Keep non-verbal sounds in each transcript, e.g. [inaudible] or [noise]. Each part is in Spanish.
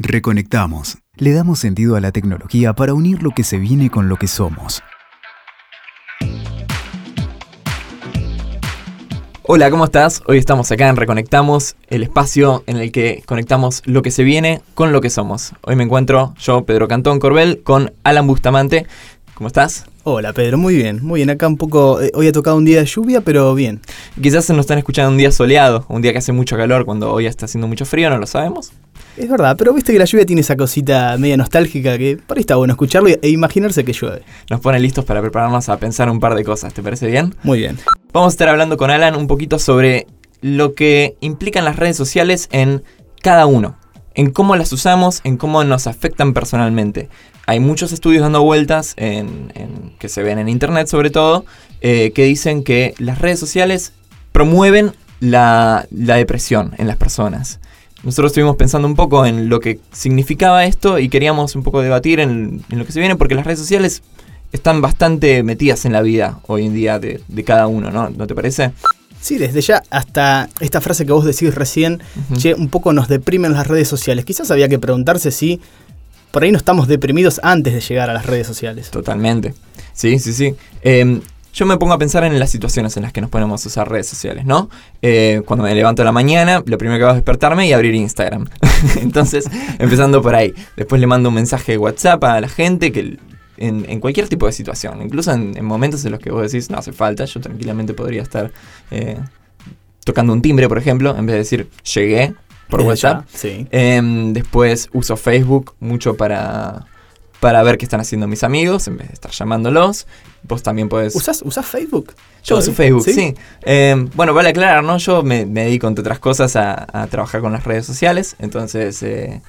Reconectamos. Le damos sentido a la tecnología para unir lo que se viene con lo que somos. Hola, ¿cómo estás? Hoy estamos acá en Reconectamos, el espacio en el que conectamos lo que se viene con lo que somos. Hoy me encuentro yo, Pedro Cantón Corbel, con Alan Bustamante. ¿Cómo estás? Hola Pedro, muy bien, muy bien. Acá un poco, eh, hoy ha tocado un día de lluvia, pero bien. Quizás se nos están escuchando un día soleado, un día que hace mucho calor, cuando hoy está haciendo mucho frío, no lo sabemos. Es verdad, pero viste que la lluvia tiene esa cosita media nostálgica que por ahí está bueno escucharlo e imaginarse que llueve. Nos pone listos para prepararnos a pensar un par de cosas, ¿te parece bien? Muy bien. Vamos a estar hablando con Alan un poquito sobre lo que implican las redes sociales en cada uno, en cómo las usamos, en cómo nos afectan personalmente. Hay muchos estudios dando vueltas en, que se ven en internet sobre todo, eh, que dicen que las redes sociales promueven la, la depresión en las personas. Nosotros estuvimos pensando un poco en lo que significaba esto y queríamos un poco debatir en, lo que se viene, porque las redes sociales están bastante metidas en la vida hoy en día de, cada uno, ¿no? ¿No te parece? Sí, desde ya hasta esta frase que vos decís recién, che, un poco nos deprimen las redes sociales. Quizás había que preguntarse si por ahí no estamos deprimidos antes de llegar a las redes sociales. Totalmente. Sí, sí, sí. Eh, yo me pongo a pensar en las situaciones en las que nos ponemos a usar redes sociales, ¿no? Eh, cuando me levanto a la mañana, lo primero que hago es despertarme y abrir Instagram. [laughs] Entonces, empezando por ahí. Después le mando un mensaje de WhatsApp a la gente que en, cualquier tipo de situación, incluso en, momentos en los que vos decís, no hace falta, yo tranquilamente podría estar eh, tocando un timbre, por ejemplo, en vez de decir, llegué por [laughs] WhatsApp. sí. Em, después uso Facebook mucho para para ver qué están haciendo mis amigos en vez de estar llamándolos. Vos también podés... ¿Usás, Facebook? Yo uso Facebook, sí. Eh, bueno, vale aclarar, ¿no? Yo me, dedico, entre otras cosas, a, trabajar con las redes sociales. Entonces, eh,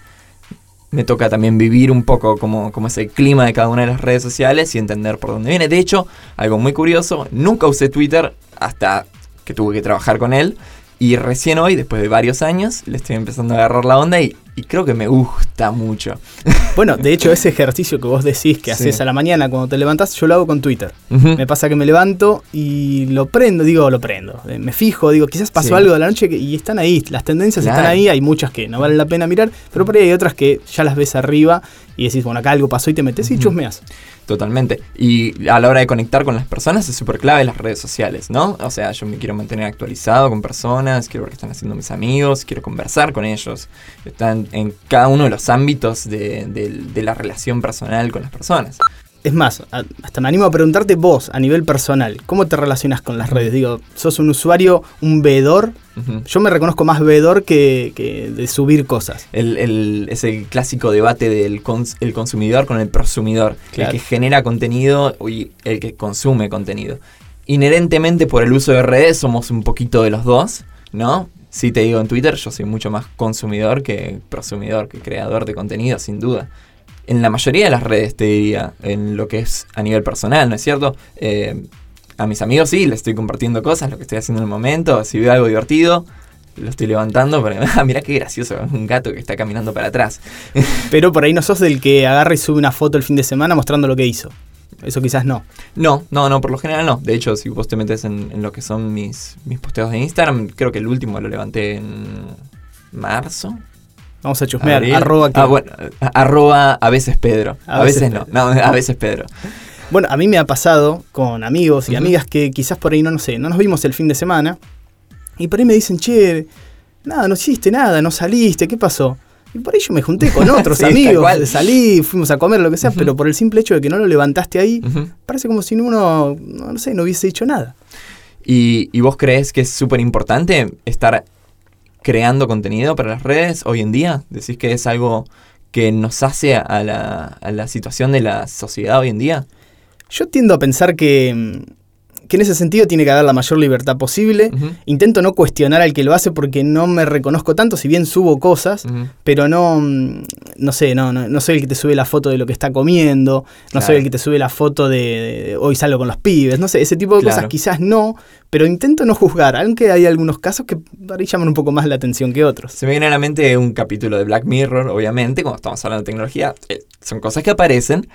me toca también vivir un poco como, como es el clima de cada una de las redes sociales y entender por dónde viene. De hecho, algo muy curioso, nunca usé Twitter hasta que tuve que trabajar con él. Y recién hoy, después de varios años, le estoy empezando a agarrar la onda y, creo que me gusta mucho. [laughs] Bueno, de hecho, ese ejercicio que vos decís que haces a la mañana cuando te levantás, yo lo hago con Twitter. Me pasa que me levanto y lo prendo, digo, lo prendo. Eh, me fijo, digo, quizás pasó algo de la noche y están ahí, las tendencias están ahí, hay muchas que no valen la pena mirar, pero por ahí hay otras que ya las ves arriba y decís, bueno, acá algo pasó y te metes y chusmeas. Totalmente. Y a la hora de conectar con las personas es súper clave las redes sociales, ¿no? O sea, yo me quiero mantener actualizado con personas, quiero ver qué están haciendo mis amigos, quiero conversar con ellos. Están en cada uno de los ámbitos de, de la relación personal con las personas. Es más, hasta me animo a preguntarte vos, a nivel personal, ¿cómo te relacionas con las redes? Digo, ¿sos un usuario, un veedor? Yo me reconozco más veedor que, de subir cosas. El, el, es el clásico debate del el consumidor con el prosumidor. El que genera contenido y el que consume contenido. Inherentemente por el uso de redes somos un poquito de los dos, ¿no? Si te digo en Twitter, yo soy mucho más consumidor que prosumidor, que creador de contenido, sin duda en la mayoría de las redes, te diría, en lo que es a nivel personal, ¿no es cierto? Eh, a mis amigos sí, les estoy compartiendo cosas, lo que estoy haciendo en el momento, si veo algo divertido, lo estoy levantando, pero [laughs] ah, mira qué gracioso, un gato que está caminando para atrás. Pero por ahí no sos del que agarra y sube una foto el fin de semana mostrando lo que hizo. Eso quizás no. No, no, no, por lo general no. De hecho, si vos te metes en, en lo que son mis, mis posteos de Instagram, creo que el último lo levanté en marzo, Vamos a chusmear. Arroba, ah, bueno, arroba a veces Pedro. A, veces, no. no. A veces Pedro. Bueno, a mí me ha pasado con amigos y amigas que quizás por ahí no, no sé, no nos vimos el fin de semana. Y por ahí me dicen, che, nada, no hiciste nada, no saliste, ¿qué pasó? Y por ahí yo me junté con otros [laughs] amigos, salí, fuimos a comer, lo que sea, pero por el simple hecho de que no lo levantaste ahí, parece como si uno, no, sé, no hubiese dicho nada. ¿Y, y vos crees que es súper importante estar creando contenido para las redes hoy en día? ¿Decís que es algo que nos hace a la, a la situación de la sociedad hoy en día? Yo tiendo a pensar que mm, que en ese sentido tiene que dar la mayor libertad posible. Intento no cuestionar al que lo hace porque no me reconozco tanto, si bien subo cosas, pero no, mm, no sé, no, no, soy el que te sube la foto de lo que está comiendo, no soy el que te sube la foto de, hoy salgo con los pibes, no sé, ese tipo de cosas quizás no, pero intento no juzgar, aunque hay algunos casos que ahí llaman un poco más la atención que otros. Se me viene a la mente un capítulo de Black Mirror, obviamente, cuando estamos hablando de tecnología, eh, son cosas que aparecen,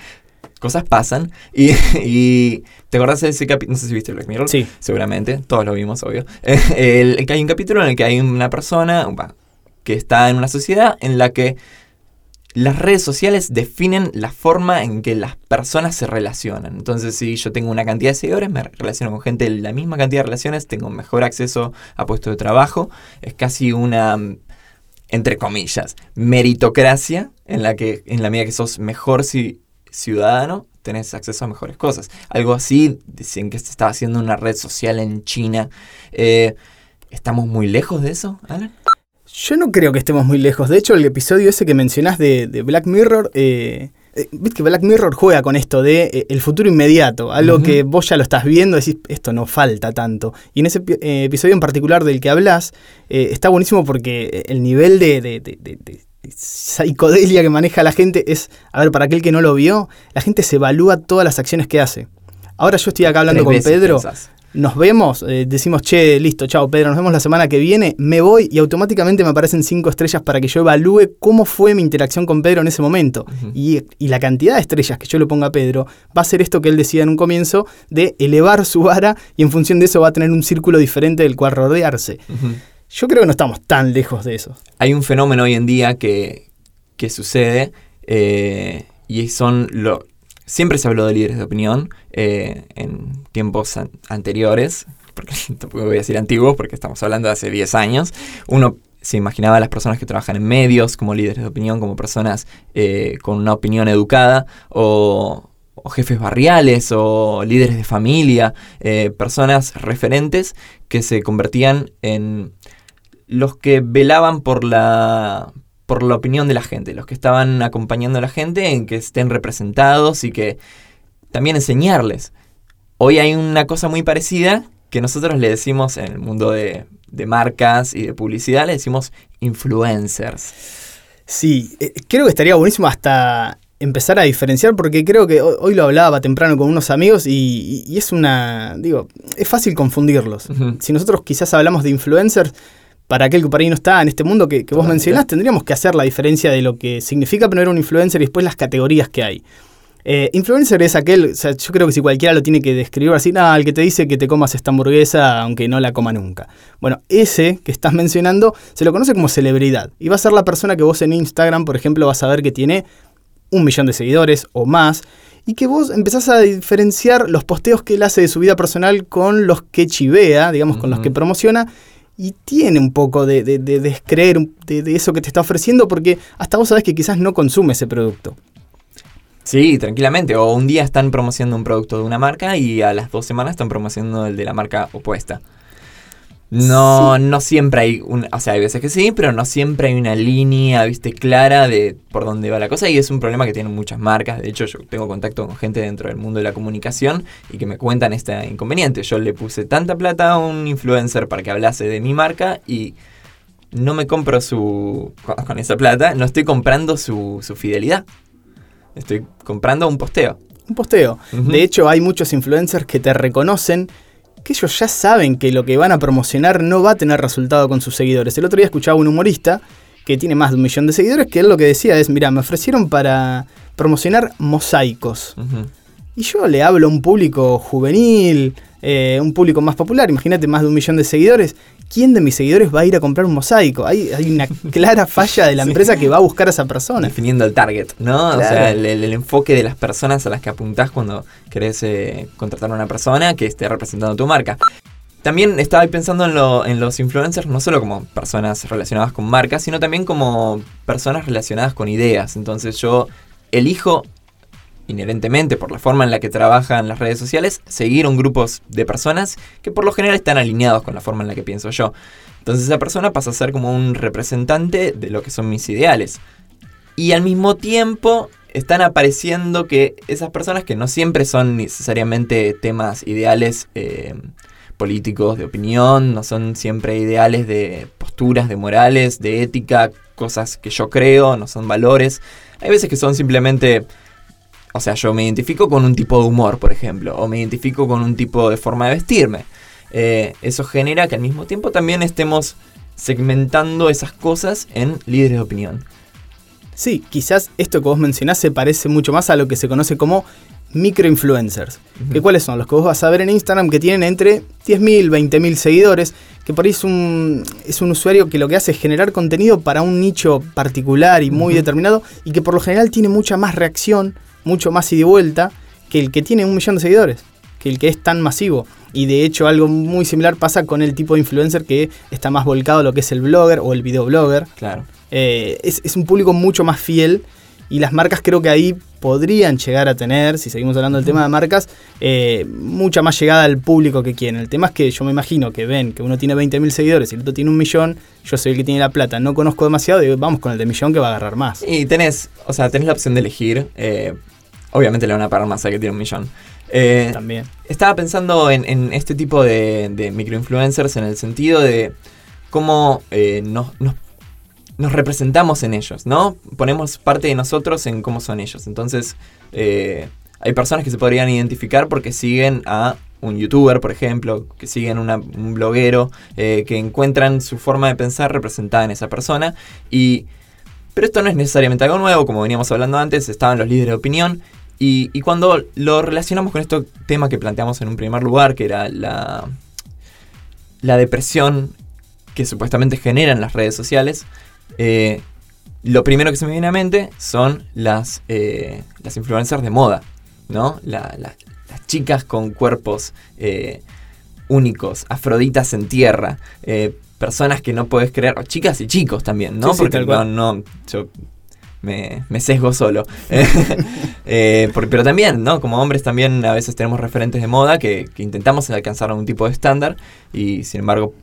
cosas pasan. Y, [laughs] y ¿te acordás de ese capítulo? No sé si viste Black Mirror. Sí. Seguramente, todos lo vimos, obvio. [laughs] el, hay un capítulo en el que hay una persona que está en una sociedad en la que las redes sociales definen la forma en que las personas se relacionan. Entonces, si yo tengo una cantidad de seguidores, me relaciono con gente de la misma cantidad de relaciones, tengo mejor acceso a puestos de trabajo. Es casi una, entre comillas, meritocracia en la que, en la medida que sos mejor ciudadano, tenés acceso a mejores cosas. Algo así, dicen que se estaba haciendo una red social en China. Eh, ¿Estamos muy lejos de eso, Alan? Yo no creo que estemos muy lejos. De hecho, el episodio ese que mencionás de, Black Mirror, eh, eh que Black Mirror juega con esto de eh, el futuro inmediato, algo que vos ya lo estás viendo, decís, esto no falta tanto. Y en ese eh, episodio en particular del que hablas, está buenísimo porque el nivel de, de, psicodelia que maneja la gente es, a ver, para aquel que no lo vio, la gente se evalúa todas las acciones que hace. Ahora yo estoy acá hablando con Pedro nos vemos, eh, decimos, che, listo, chao Pedro, nos vemos la semana que viene, me voy y automáticamente me aparecen cinco estrellas para que yo evalúe cómo fue mi interacción con Pedro en ese momento. y, la cantidad de estrellas que yo le ponga a Pedro va a ser esto que él decía en un comienzo, de elevar su vara y en función de eso va a tener un círculo diferente del cual rodearse. Yo creo que no estamos tan lejos de eso. Hay un fenómeno hoy en día que, que sucede eh, y son lo, Siempre se habló de líderes de opinión eh, en tiempos anteriores, porque [laughs] tampoco voy a decir antiguos porque estamos hablando de hace 10 años. Uno se imaginaba a las personas que trabajan en medios como líderes de opinión, como personas eh, con una opinión educada o, jefes barriales o líderes de familia, personas referentes que se convertían en los que velaban por la, por la opinión de la gente, los que estaban acompañando a la gente en que estén representados y que también enseñarles. Hoy hay una cosa muy parecida que nosotros le decimos en el mundo de, marcas y de publicidad, le decimos influencers. Sí, eh, creo que estaría buenísimo hasta empezar a diferenciar porque creo que hoy lo hablaba temprano con unos amigos y, es una, digo, es fácil confundirlos. Si nosotros quizás hablamos de influencers, para aquel que por ahí no está en este mundo que, vos mencionás, tendríamos que hacer la diferencia de lo que significa poner un influencer y después las categorías que hay. Eh, influencer es aquel, o sea, yo creo que si cualquiera lo tiene que describir así, nada, el que te dice que te comas esta hamburguesa aunque no la coma nunca. Bueno, ese que estás mencionando se lo conoce como celebridad. Y va a ser la persona que vos en Instagram, por ejemplo, vas a ver que tiene un millón de seguidores o más. Y que vos empezás a diferenciar los posteos que él hace de su vida personal con los que chivea, digamos, con los que promociona y tiene un poco de, descreer de, eso que te está ofreciendo porque hasta vos sabés que quizás no consume ese producto. Sí, tranquilamente. O un día están promocionando un producto de una marca y a las dos semanas están promocionando el de la marca opuesta. No, no siempre hay un, o sea, hay veces que sí, pero no siempre hay una línea, viste, clara de por dónde va la cosa y es un problema que tienen muchas marcas. De hecho, yo tengo contacto con gente dentro del mundo de la comunicación y que me cuentan este inconveniente. Yo le puse tanta plata a un influencer para que hablase de mi marca y no me compro su con esa plata, no estoy comprando su, su fidelidad. Estoy comprando un posteo. Un posteo. De hecho, hay muchos influencers que te reconocen que ellos ya saben que lo que van a promocionar no va a tener resultado con sus seguidores. El otro día escuchaba un humorista que tiene más de un millón de seguidores, que él lo que decía es, mira, me ofrecieron para promocionar mosaicos. Y yo le hablo a un público juvenil, eh, un público más popular, imagínate más de un millón de seguidores, ¿quién de mis seguidores va a ir a comprar un mosaico? Hay, hay una [laughs] clara falla de la empresa que va a buscar a esa persona. Definiendo el target, ¿no? O sea, el, enfoque de las personas a las que apuntás cuando querés eh, contratar a una persona que esté representando tu marca. También estaba pensando en, en, los influencers no solo como personas relacionadas con marcas, sino también como personas relacionadas con ideas. Entonces yo elijo inherentemente por la forma en la que trabajan las redes sociales, seguir un grupo de personas que por lo general están alineados con la forma en la que pienso yo. Entonces esa persona pasa a ser como un representante de lo que son mis ideales. Y al mismo tiempo están apareciendo que esas personas que no siempre son necesariamente temas ideales eh, políticos, de opinión, no son siempre ideales de posturas, de morales, de ética, cosas que yo creo, no son valores. Hay veces que son simplemente o sea, yo me identifico con un tipo de humor, por ejemplo, o me identifico con un tipo de forma de vestirme. Eh, eso genera que al mismo tiempo también estemos segmentando esas cosas en líderes de opinión. Sí, quizás esto que vos mencionás se parece mucho más a lo que se conoce como microinfluencers. ¿Que ¿Cuáles son? Los que vos vas a ver en Instagram que tienen entre 10.000, 20.000 seguidores, que por ahí es un, es un usuario que lo que hace es generar contenido para un nicho particular y muy determinado y que por lo general tiene mucha más reacción, mucho más ida y vuelta que el que tiene un millón de seguidores, que el que es tan masivo. Y de hecho algo muy similar pasa con el tipo de influencer que está más volcado a lo que es el blogger o el videoblogger. Claro. Eh, es, es un público mucho más fiel y las marcas creo que ahí podrían llegar a tener, si seguimos hablando del tema de marcas, eh, mucha más llegada al público que quieren. El tema es que yo me imagino que ven que uno tiene 20.000 seguidores y el otro tiene un millón, yo soy el que tiene la plata, no conozco demasiado y vamos con el de millón que va a agarrar más. Y tenés, o sea, tenés la opción de elegir. Eh, obviamente le van a pagar más a que tiene un millón. Eh, También. Estaba pensando en, este tipo de, de, microinfluencers en el sentido de cómo nos, nos nos representamos en ellos, ¿no? Ponemos parte de nosotros en cómo son ellos. Entonces, eh, hay personas que se podrían identificar porque siguen a un youtuber, por ejemplo, que siguen un bloguero, eh, que encuentran su forma de pensar representada en esa persona. Y, pero esto no es necesariamente algo nuevo, como veníamos hablando antes, estaban los líderes de opinión. Y, y cuando lo relacionamos con este tema que planteamos en un primer lugar, que era la, la depresión que supuestamente generan las redes sociales, eh, lo primero que se me viene a mente son las, eh, las influencers de moda, ¿no? las chicas con cuerpos eh, únicos, afroditas en tierra, personas que no puedes creer, chicas y chicos también, ¿no? Porque no, yo me, sesgo solo. [laughs] [laughs] pero también, ¿no? Como hombres también a veces tenemos referentes de moda que, que intentamos alcanzar algún tipo de estándar y sin embargo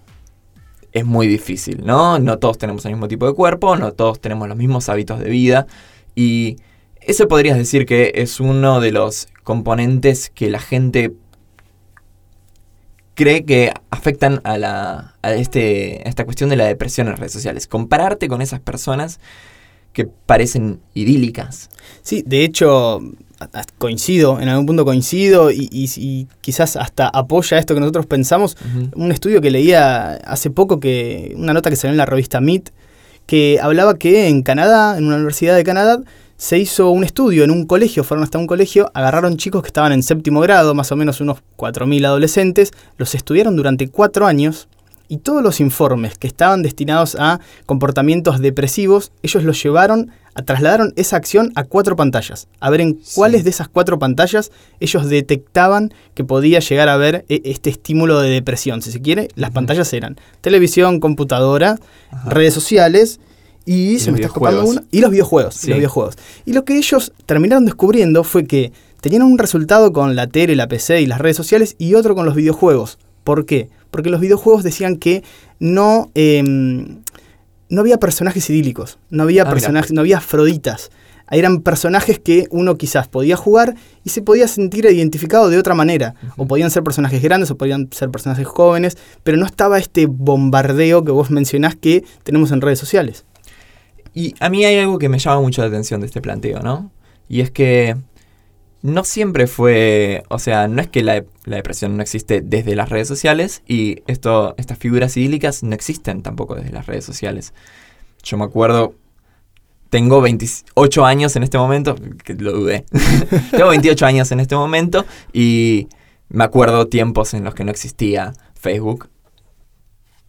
es muy difícil, ¿no? No todos tenemos el mismo tipo de cuerpo, no todos tenemos los mismos hábitos de vida y eso podrías decir que es uno de los componentes que la gente cree que afectan a, la, a, este, a esta cuestión de la depresión en las redes sociales. Compararte con esas personas que parecen idílicas. Sí, de hecho, coincido, en algún punto coincido y, quizás hasta apoya esto que nosotros pensamos. Un estudio que leía hace poco, que una nota que salió en la revista Meet, que hablaba que en Canadá, en una universidad de Canadá, se hizo un estudio en un colegio, fueron hasta un colegio, agarraron chicos que estaban en séptimo grado, más o menos unos 4.000 adolescentes, los estudiaron durante cuatro años y todos los informes que estaban destinados a comportamientos depresivos, ellos los llevaron, a, trasladaron esa acción a cuatro pantallas, a ver en cuáles de esas cuatro pantallas ellos detectaban que podía llegar a haber e, este estímulo de depresión. Si se quiere, las pantallas eran televisión, computadora, redes sociales y, se me está escapando una, y los videojuegos, y los videojuegos. Y lo que ellos terminaron descubriendo fue que tenían un resultado con la tele, la PC y las redes sociales y otro con los videojuegos. ¿Por qué? Porque los videojuegos decían que no, em, no había personajes idílicos, no había, ah, personajes, no había afroditas. Eran personajes que uno quizás podía jugar y se podía sentir identificado de otra manera. O podían ser personajes grandes o podían ser personajes jóvenes, pero no estaba este bombardeo que vos mencionás que tenemos en redes sociales. Y a mí hay algo que me llama mucho la atención de este planteo, ¿no? Y es que no siempre fue, o sea, no es que la, depresión no existe desde las redes sociales y esto, estas figuras idílicas no existen tampoco desde las redes sociales. Yo me acuerdo, tengo 28 años en este momento, que lo dudé, [laughs] tengo 28 años en este momento y me acuerdo tiempos en los que no existía Facebook.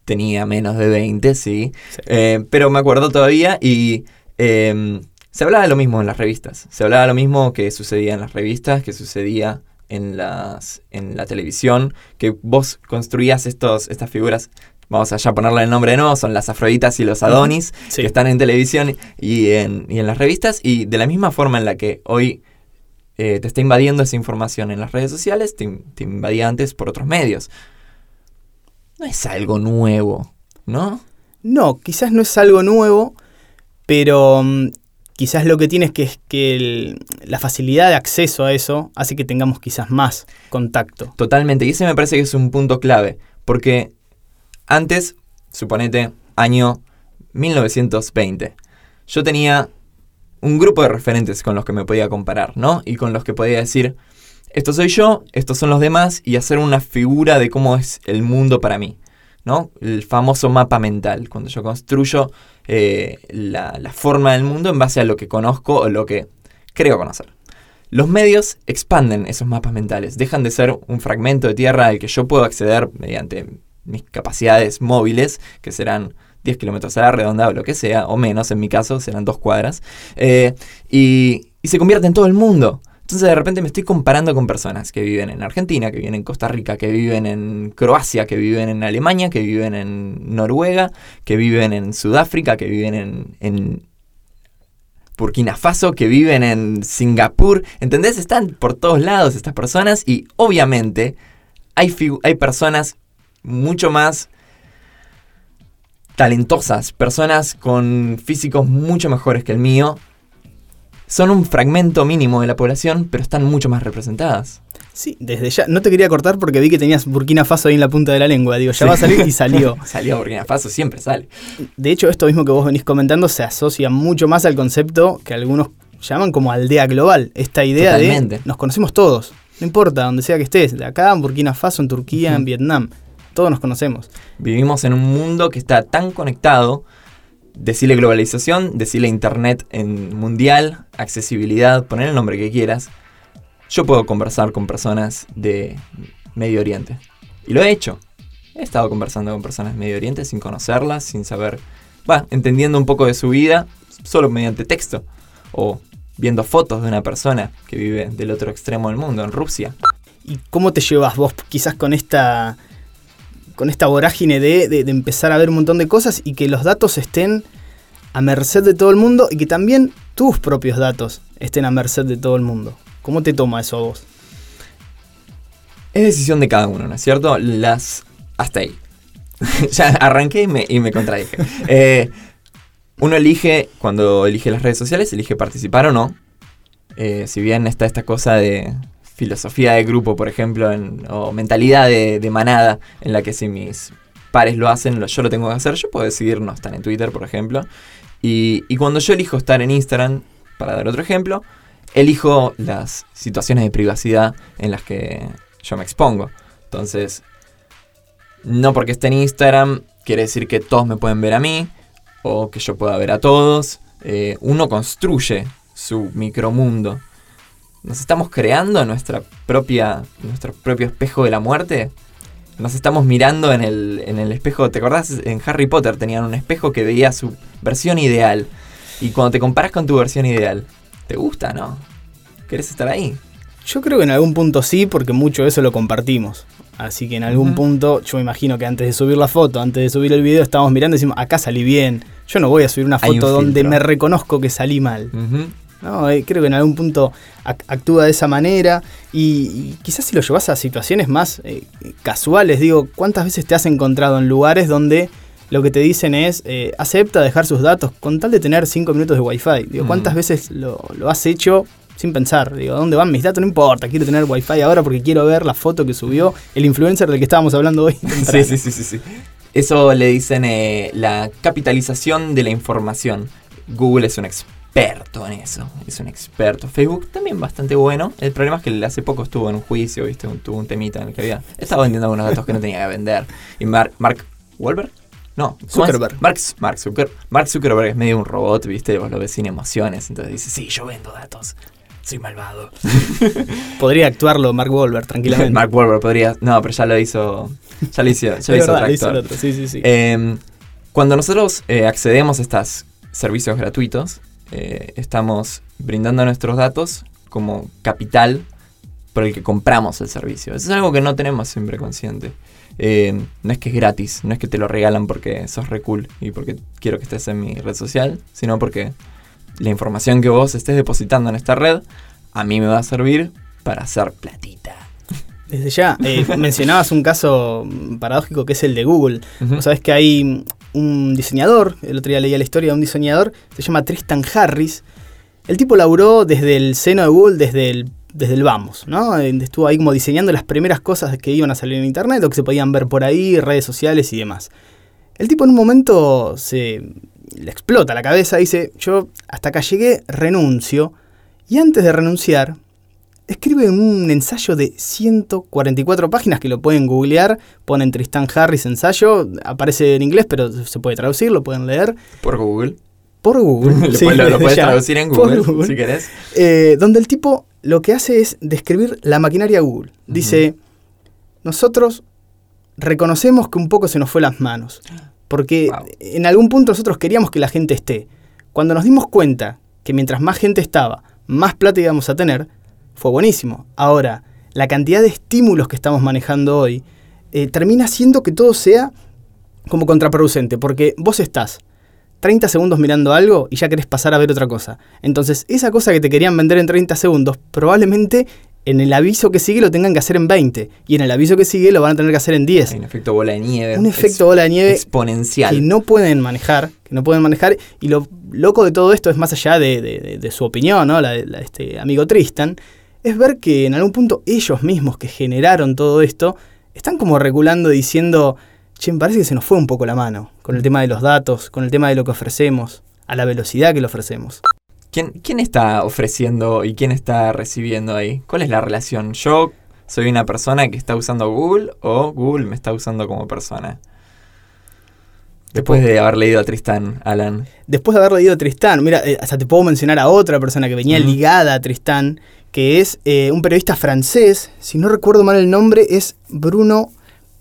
Tenía menos de 20, sí. Eh, pero me acuerdo todavía y... Em, se hablaba lo mismo en las revistas. Se hablaba lo mismo que sucedía en las revistas, que sucedía en, las, en la televisión, que vos construías estos, estas figuras vamos a ya ponerle el nombre de nuevo, son las Afroditas y los Adonis, que están en televisión y en, y en, las revistas, y de la misma forma en la que hoy eh, te está invadiendo esa información en las redes sociales, te, te, invadía antes por otros medios. No es algo nuevo, ¿no? No, quizás no es algo nuevo, pero mm, quizás lo que tiene que, es que la facilidad de acceso a eso hace que tengamos quizás más contacto. Totalmente, y ese me parece que es un punto clave, porque antes, suponete, año 1920, yo tenía un grupo de referentes con los que me podía comparar, ¿no? Y con los que podía decir, esto soy yo, estos son los demás, y hacer una figura de cómo es el mundo para mí. ¿No? El famoso mapa mental, cuando yo construyo eh, la, forma del mundo en base a lo que conozco o lo que creo conocer. Los medios expanden esos mapas mentales, dejan de ser un fragmento de tierra al que yo puedo acceder mediante mis capacidades móviles, que serán 10 kilómetros a la redonda o lo que sea, o menos en mi caso, serán dos cuadras, eh, y, y se convierte en todo el mundo. Entonces de repente me estoy comparando con personas que viven en Argentina, que viven en Costa Rica, que viven en Croacia, que viven en Alemania, que viven en Noruega, que viven en Sudáfrica, que viven en, en Burkina Faso, que viven en Singapur. ¿Entendés? Están por todos lados estas personas y obviamente hay, hay personas mucho más talentosas, personas con físicos mucho mejores que el mío, son un fragmento mínimo de la población, pero están mucho más representadas. Sí, desde ya. No te quería cortar porque vi que tenías Burkina Faso ahí en la punta de la lengua. Digo, ya va a salir y [laughs] salió. salió Burkina Faso, siempre sale. De hecho, esto mismo que vos venís comentando se asocia mucho más al concepto que algunos llaman como aldea global. Esta idea de nos conocemos todos. No importa, donde sea que estés, de acá, en Burkina Faso, en Turquía, en Vietnam. Todos nos conocemos. Vivimos en un mundo que está tan conectado decirle globalización, decirle internet en mundial, accesibilidad, poner el nombre que quieras, yo puedo conversar con personas de Medio Oriente. Y lo he hecho. He estado conversando con personas de Medio Oriente sin conocerlas, sin saber, va, entendiendo un poco de su vida, solo mediante texto. O viendo fotos de una persona que vive del otro extremo del mundo, en Rusia. ¿Y cómo te llevas vos quizás con esta con esta vorágine de, empezar a ver un montón de cosas y que los datos estén a merced de todo el mundo y que también tus propios datos estén a merced de todo el mundo. ¿Cómo te toma eso a vos? Es decisión de cada uno, ¿no es cierto? Las... Hasta ahí. [laughs] ya arranqué y me, y me contradije. [laughs] Eh, uno elige, cuando elige las redes sociales, elige participar o no. Eh, si bien está esta cosa de filosofía de grupo, por ejemplo, o mentalidad de, manada, en la que si mis pares lo hacen, yo lo tengo que hacer, yo puedo decidir no estar en Twitter, por ejemplo. Y, cuando yo elijo estar en Instagram, para dar otro ejemplo, elijo las situaciones de privacidad en las que yo me expongo. Entonces, no porque esté en Instagram quiere decir que todos me pueden ver a mí o que yo pueda ver a todos. Eh, uno construye su micromundo nos estamos creando nuestra propia, nuestro propio espejo de la muerte. Nos estamos mirando en el, en el espejo. ¿Te acordás? En Harry Potter tenían un espejo que veía su versión ideal. Y cuando te comparas con tu versión ideal, ¿te gusta, no? ¿Querés estar ahí? Yo creo que en algún punto sí, porque mucho de eso lo compartimos. Así que en algún punto, yo me imagino que antes de subir la foto, antes de subir el video, estábamos mirando y decimos, acá salí bien. Yo no voy a subir una foto donde me reconozco que salí mal. ¿No? Eh, creo que en algún punto actúa de esa manera y, quizás si lo llevas a situaciones más eh, casuales, digo, ¿cuántas veces te has encontrado en lugares donde lo que te dicen es eh, acepta dejar sus datos con tal de tener 5 minutos de wifi? Digo, ¿cuántas mm. veces lo, has hecho sin pensar? Digo, ¿dónde van mis datos? No importa, quiero tener wifi ahora porque quiero ver la foto que subió el influencer del que estábamos hablando hoy. [laughs] sí, sí, sí, sí, sí. Eso le dicen la capitalización de la información. Google es un experto experto en eso, es un experto. Facebook también bastante bueno. El problema es que hace poco estuvo en un juicio, ¿viste? tuvo un temita en el que había. Estaba vendiendo algunos datos que no tenía que vender. Y Mark, Mark Wahlberg, no, Zuckerberg. Mark, Mark, Mark Zuckerberg es medio un robot, ¿viste? Vos lo ves sin emociones. Entonces dice, sí, yo vendo datos. Soy malvado. [laughs] podría actuarlo Mark Wahlberg tranquilamente. [laughs] Mark Wahlberg podría. No, pero ya lo hizo. Ya lo hizo, ya lo [laughs] hizo, otro Sí, sí, sí. Em, cuando nosotros eh, accedemos a estos servicios gratuitos, eh, estamos brindando nuestros datos como capital por el que compramos el servicio. Eso es algo que no tenemos siempre consciente. Eh, no es que es gratis, no es que te lo regalan porque sos re cool y porque quiero que estés en mi red social, sino porque la información que vos estés depositando en esta red a mí me va a servir para hacer platita. Desde ya, [laughs] eh, mencionabas un caso paradójico que es el de Google. Sabes que hay un diseñador, el otro día leía la historia de un diseñador, se llama Tristan Harris. El tipo laburó desde el seno de Google, desde el, desde el vamos, ¿no? Estuvo ahí como diseñando las primeras cosas que iban a salir en internet o que se podían ver por ahí, redes sociales y demás. El tipo en un momento se le explota la cabeza, dice, yo hasta acá llegué, renuncio, y antes de renunciar, escribe un ensayo de 144 páginas que lo pueden googlear, ponen Tristan Harris ensayo, aparece en inglés, pero se puede traducir, lo pueden leer. Por Google. Por Google. [laughs] lo, puedes traducir en Google, si querés. Eh, donde el tipo lo que hace es describir la maquinaria Google. Dice, nosotros reconocemos que un poco se nos fue las manos, porque en algún punto nosotros queríamos que la gente esté. Cuando nos dimos cuenta que mientras más gente estaba, más plata íbamos a tener, fue buenísimo. Ahora, la cantidad de estímulos que estamos manejando hoy eh, termina haciendo que todo sea como contraproducente, porque vos estás 30 segundos mirando algo y ya querés pasar a ver otra cosa. Entonces, esa cosa que te querían vender en 30 segundos, probablemente en el aviso que sigue lo tengan que hacer en 20 y en el aviso que sigue lo van a tener que hacer en 10. Hay un efecto bola de nieve. Un efecto bola de nieve exponencial. Que no pueden manejar, que no pueden manejar. Y lo loco de todo esto es más allá de, su opinión, ¿no? La de este amigo Tristan, es ver que en algún punto ellos mismos que generaron todo esto están como regulando diciendo, che, me parece que se nos fue un poco la mano con el tema de los datos, con el tema de lo que ofrecemos, a la velocidad que lo ofrecemos. ¿Quién, está ofreciendo y quién está recibiendo ahí? ¿Cuál es la relación? ¿Yo soy una persona que está usando Google o Google me está usando como persona? Después de haber leído a Tristán, Alan. Después de haber leído a Tristán, mira, eh, hasta te puedo mencionar a otra persona que venía ligada a Tristán, que es eh, un periodista francés, si no recuerdo mal el nombre, es Bruno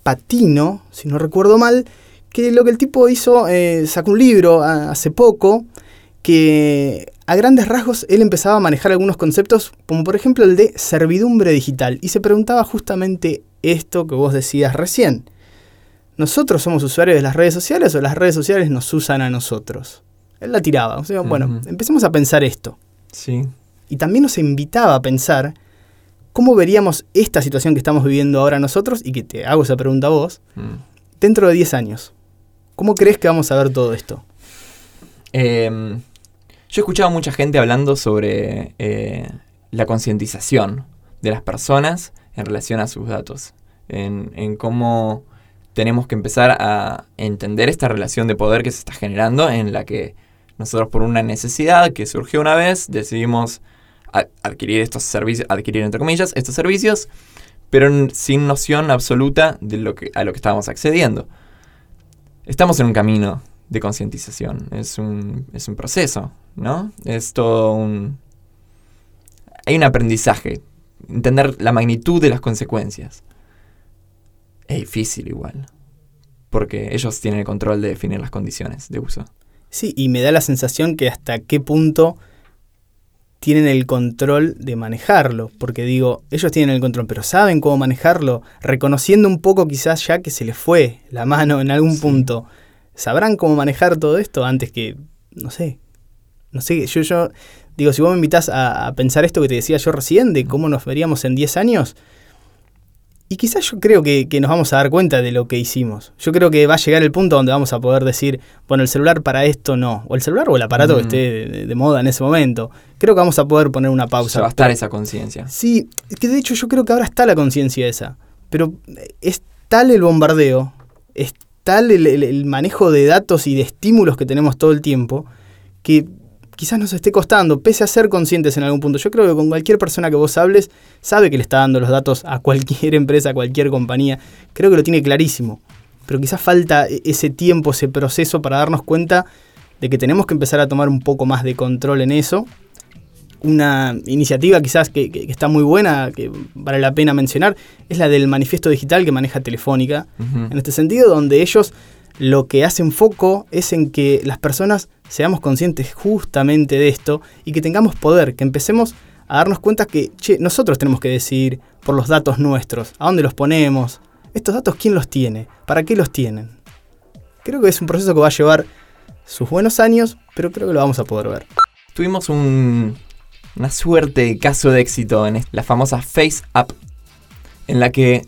Patino, si no recuerdo mal, que lo que el tipo hizo, eh, sacó un libro hace poco, que a grandes rasgos él empezaba a manejar algunos conceptos, como por ejemplo el de servidumbre digital, y se preguntaba justamente esto que vos decías recién. ¿Nosotros somos usuarios de las redes sociales o las redes sociales nos usan a nosotros? Él la tiraba. O sea, bueno, empecemos a pensar esto. Sí. Y también nos invitaba a pensar cómo veríamos esta situación que estamos viviendo ahora nosotros, y que te hago esa pregunta a vos, mm. dentro de 10 años. ¿Cómo crees que vamos a ver todo esto? Eh, yo he escuchado a mucha gente hablando sobre eh, la concientización de las personas en relación a sus datos, en, cómo tenemos que empezar a entender esta relación de poder que se está generando en la que nosotros por una necesidad que surgió una vez decidimos adquirir estos servicios, adquirir entre comillas estos servicios, pero sin noción absoluta de lo que, a lo que estábamos accediendo. Estamos en un camino de concientización, es un, es un proceso, ¿no? Es todo un... Hay un aprendizaje, entender la magnitud de las consecuencias. Es difícil igual, porque ellos tienen el control de definir las condiciones de uso. Sí, y me da la sensación que hasta qué punto tienen el control de manejarlo, porque digo, ellos tienen el control, pero saben cómo manejarlo, reconociendo un poco quizás ya que se les fue la mano en algún punto. ¿Sabrán cómo manejar todo esto antes que, no sé, no sé, yo, yo digo, si vos me invitas a, pensar esto que te decía yo recién, de cómo nos veríamos en 10 años, y quizás yo creo que, nos vamos a dar cuenta de lo que hicimos. Yo creo que va a llegar el punto donde vamos a poder decir, bueno, el celular para esto no. O el celular o el aparato que esté de, moda en ese momento. Creo que vamos a poder poner una pausa. va a estar esa conciencia. Sí, que de hecho yo creo que ahora está la conciencia esa. Pero es tal el bombardeo, es tal el manejo de datos y de estímulos que tenemos todo el tiempo, que quizás nos esté costando, pese a ser conscientes en algún punto. Yo creo que con cualquier persona que vos hables, sabe que le está dando los datos a cualquier [laughs] empresa, a cualquier compañía. Creo que lo tiene clarísimo. Pero quizás falta e-, ese tiempo, ese proceso para darnos cuenta de que tenemos que empezar a tomar un poco más de control en eso. Una iniciativa quizás que, está muy buena, que vale la pena mencionar, es la del manifiesto digital que maneja Telefónica. En este sentido, donde ellos lo que hacen foco es en que las personas seamos conscientes justamente de esto y que tengamos poder, que empecemos a darnos cuenta que nosotros tenemos que decidir por los datos nuestros, a dónde los ponemos, estos datos quién los tiene, para qué los tienen. Creo que es un proceso que va a llevar sus buenos años, pero creo que lo vamos a poder ver. Tuvimos una suerte de caso de éxito en la famosa Face App, en la que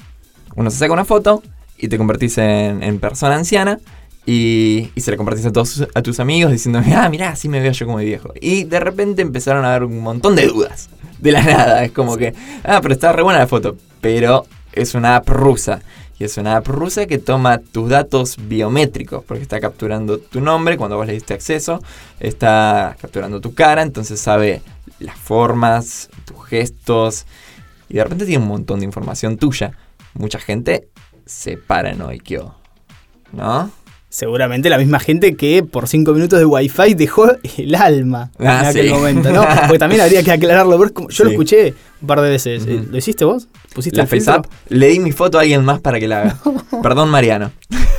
uno se saca una foto y te convertís en, persona anciana y, se le compartís a todos a tus amigos diciéndome, ah, mirá, así me veo yo como viejo. Y de repente empezaron a haber un montón de dudas. De la nada. Es como que, ah, pero está re buena la foto. Pero es una app rusa. Y es una app rusa que toma tus datos biométricos. Porque está capturando tu nombre cuando vos le diste acceso. Está capturando tu cara. Entonces sabe las formas, tu gestos, y de repente tiene un montón de información tuya. Mucha gente se paranoiqueó, ¿no? Seguramente la misma gente que por cinco minutos de wifi dejó el alma Ah, en aquel sí. momento, ¿no? [laughs] Porque también habría que aclararlo. Yo lo escuché un par de veces. ¿Lo hiciste vos? ¿Pusiste La el? FaceApp, le di mi foto a alguien más para que la haga. [laughs] Perdón, Mariano. [laughs]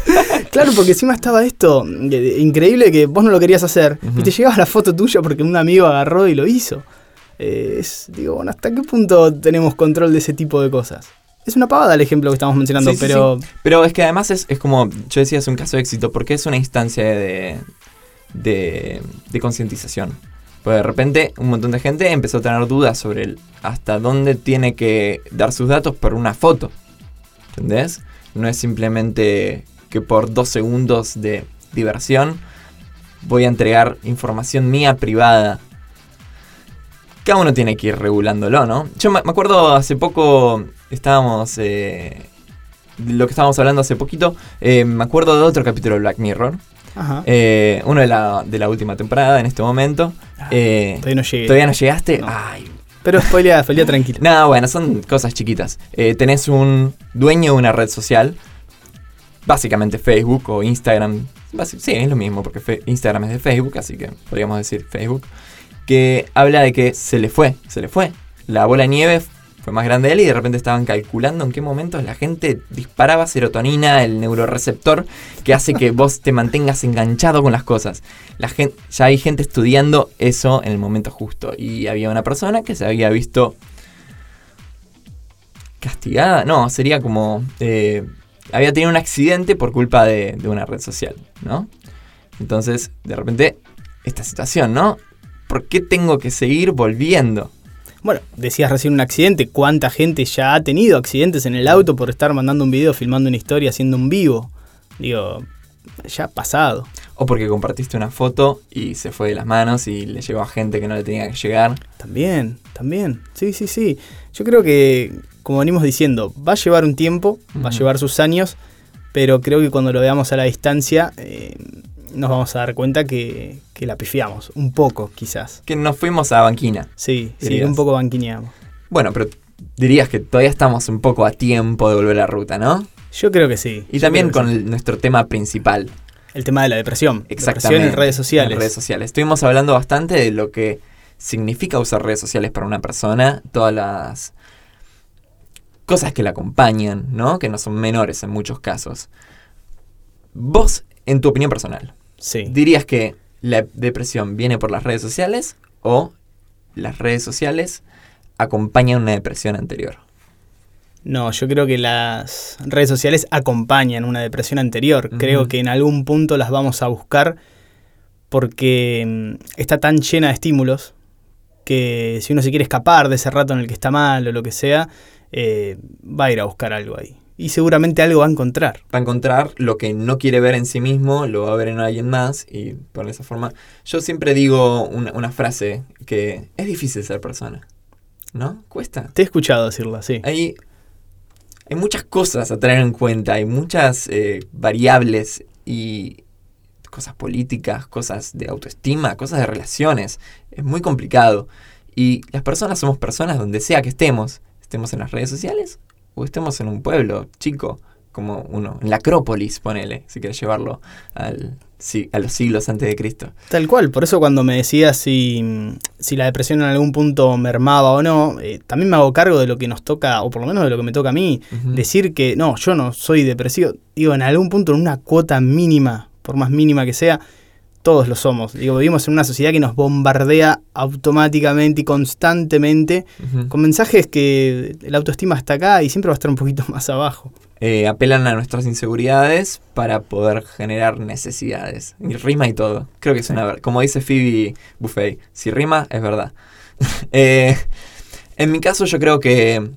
Claro, porque encima estaba esto increíble que vos no lo querías hacer y te llegaba la foto tuya porque un amigo agarró y lo hizo. Eh, es, digo, bueno, ¿hasta qué punto tenemos control de ese tipo de cosas? Es una pavada el ejemplo que estamos mencionando, Sí, pero sí. Pero es que además es, es como, yo decía, es un caso de éxito porque es una instancia de, de, de concientización. Pues de repente un montón de gente empezó a tener dudas sobre el hasta dónde tiene que dar sus datos por una foto. ¿Entendés? No es simplemente que por dos segundos de diversión voy a entregar información mía privada. Cada uno tiene que ir regulándolo, ¿no? Yo me acuerdo hace poco estábamos... eh, lo que estábamos hablando hace poquito, eh, me acuerdo de otro capítulo de Black Mirror. ajá, eh, uno de la, de la última temporada en este momento. Eh, todavía no llegué. ¿Todavía no llegaste? No. Ay. Pero spoilea, [laughs] spoilea tranquilo. Nada, bueno, son cosas chiquitas. Tenés un dueño de una red social, básicamente Facebook o Instagram. Sí, es lo mismo, porque Instagram es de Facebook, así que podríamos decir Facebook. Que habla de que se le fue, se le fue. La bola de nieve fue más grande de él y de repente estaban calculando en qué momentos la gente disparaba serotonina, el neuroreceptor, que hace que [laughs] vos te mantengas enganchado con las cosas. La gente, ya hay gente estudiando eso en el momento justo. Y había una persona que se había visto castigada. No, sería como... eh, había tenido un accidente por culpa de, de una red social, ¿no? Entonces, de repente, esta situación, ¿no? ¿Por qué tengo que seguir volviendo? Bueno, decías recién un accidente. ¿Cuánta gente ya ha tenido accidentes en el auto por estar mandando un video, filmando una historia, haciendo un vivo? Digo, ya ha pasado. O porque compartiste una foto y se fue de las manos y le llegó a gente que no le tenía que llegar. También, también. Sí, sí, sí. Yo creo que, como venimos diciendo, va a llevar un tiempo, va a llevar sus años, pero creo que cuando lo veamos a la distancia eh, nos vamos a dar cuenta que, que la pifiamos. Un poco, quizás. Que nos fuimos a banquina. Sí, sí, un poco banquineamos. Bueno, pero dirías que todavía estamos un poco a tiempo de volver a la ruta, ¿no? Yo creo que sí. Y también con que sí. el- nuestro tema principal, el tema de la depresión. Exactamente. Depresión en redes sociales. En redes sociales. Estuvimos hablando bastante de lo que significa usar redes sociales para una persona, todas las cosas que la acompañan, ¿no? Que no son menores en muchos casos. Vos, en tu opinión personal, Sí. ¿dirías que la depresión viene por las redes sociales o las redes sociales acompañan una depresión anterior? No, yo creo que las redes sociales acompañan una depresión anterior. Creo que en algún punto las vamos a buscar porque mm, está tan llena de estímulos que si uno se quiere escapar de ese rato en el que está mal o lo que sea, eh, va a ir a buscar algo ahí. Y seguramente algo va a encontrar. va a encontrar lo que no quiere ver en sí mismo, lo va a ver en alguien más y por esa forma. Yo siempre digo una, una frase que es difícil ser persona, ¿no? Cuesta. Te he escuchado decirla, sí. Hay, hay muchas cosas a tener en cuenta, hay muchas eh, variables y cosas políticas, cosas de autoestima, cosas de relaciones. Es muy complicado. Y las personas somos personas donde sea que estemos, estemos en las redes sociales o estemos en un pueblo chico, como uno, en la Acrópolis, ponele, si quieres llevarlo al, sí, a los siglos antes de Cristo. Tal cual, por eso cuando me decías si, si la depresión en algún punto mermaba o no, eh, también me hago cargo de lo que nos toca, o por lo menos de lo que me toca a mí, decir que no, yo no soy depresivo, digo, en algún punto, en una cuota mínima, por más mínima que sea, todos lo somos. Digo, vivimos en una sociedad que nos bombardea automáticamente y constantemente con mensajes que la autoestima está acá y siempre va a estar un poquito [laughs] más abajo. Eh, apelan a nuestras inseguridades para poder generar necesidades. Y rima y todo. Creo que es una verdad. Como dice Phoebe Buffet, si rima, es verdad. [laughs] Eh, en mi caso, yo creo que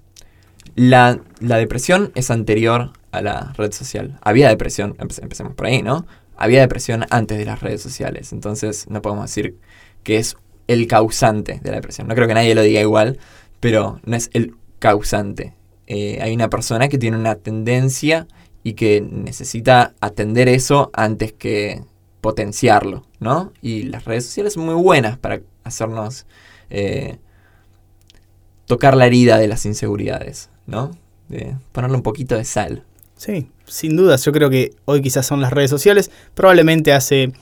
la, la depresión es anterior a la red social. Había depresión, empe- empecemos por ahí, ¿no? Había depresión antes de las redes sociales. Entonces, no podemos decir que es el causante de la depresión. No creo que nadie lo diga igual, pero no es el causante. Eh, hay una persona que tiene una tendencia y que necesita atender eso antes que potenciarlo, ¿no? Y las redes sociales son muy buenas para hacernos eh, tocar la herida de las inseguridades, ¿no? De ponerle un poquito de sal. Sí, sin dudas. Yo creo que hoy quizás son las redes sociales. Probablemente hace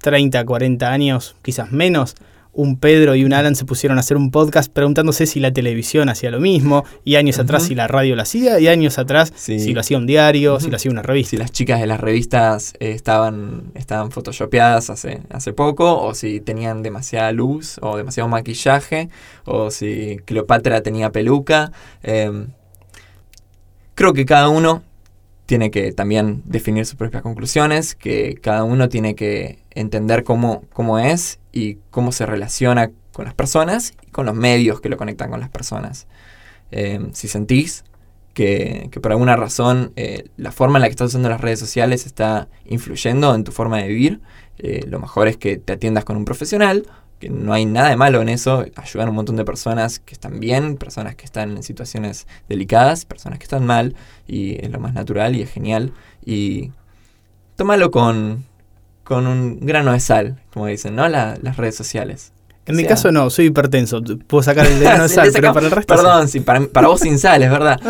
30, 40 años, quizás menos, un Pedro y un Alan se pusieron a hacer un podcast preguntándose si la televisión hacía lo mismo, y años atrás si la radio lo hacía, y años atrás si lo hacía un diario, si lo hacía una revista. Si las chicas de las revistas eh, estaban, estaban photoshopeadas hace, hace poco, o si tenían demasiada luz, o demasiado maquillaje, o si Cleopatra tenía peluca. Em, creo que cada uno tiene que también definir sus propias conclusiones, que cada uno tiene que entender cómo, cómo es y cómo se relaciona con las personas y con los medios que lo conectan con las personas. Em, si sentís que, por alguna razón eh, la forma en la que estás usando las redes sociales está influyendo en tu forma de vivir, eh, lo mejor es que te atiendas con un profesional que no hay nada de malo en eso, ayudar a un montón de personas que están bien, personas que están en situaciones delicadas, personas que están mal, y es lo más natural y es genial. Y tómalo con, con un grano de sal, como dicen, ¿no? las redes sociales. En mi caso no, soy hipertenso, puedo sacar el [laughs] grano de sal, pero para el resto... Perdón, sí, para, vos sin sal, es verdad.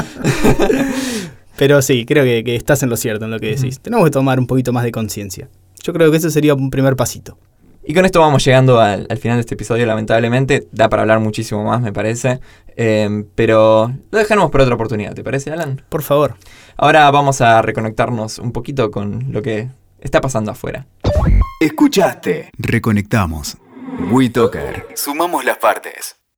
[laughs] pero sí, creo que, que, estás en lo cierto en lo que decís. Tenemos que tomar un poquito más de conciencia. Yo creo que ese sería un primer pasito. Y con esto vamos llegando al, final de este episodio, lamentablemente. Da para hablar muchísimo más, me parece. Em, pero lo dejaremos por otra oportunidad, ¿te parece, Alan? Por favor. Ahora vamos a reconectarnos un poquito con lo que está pasando afuera. Escuchaste. Reconectamos. WeToker. Sumamos las partes.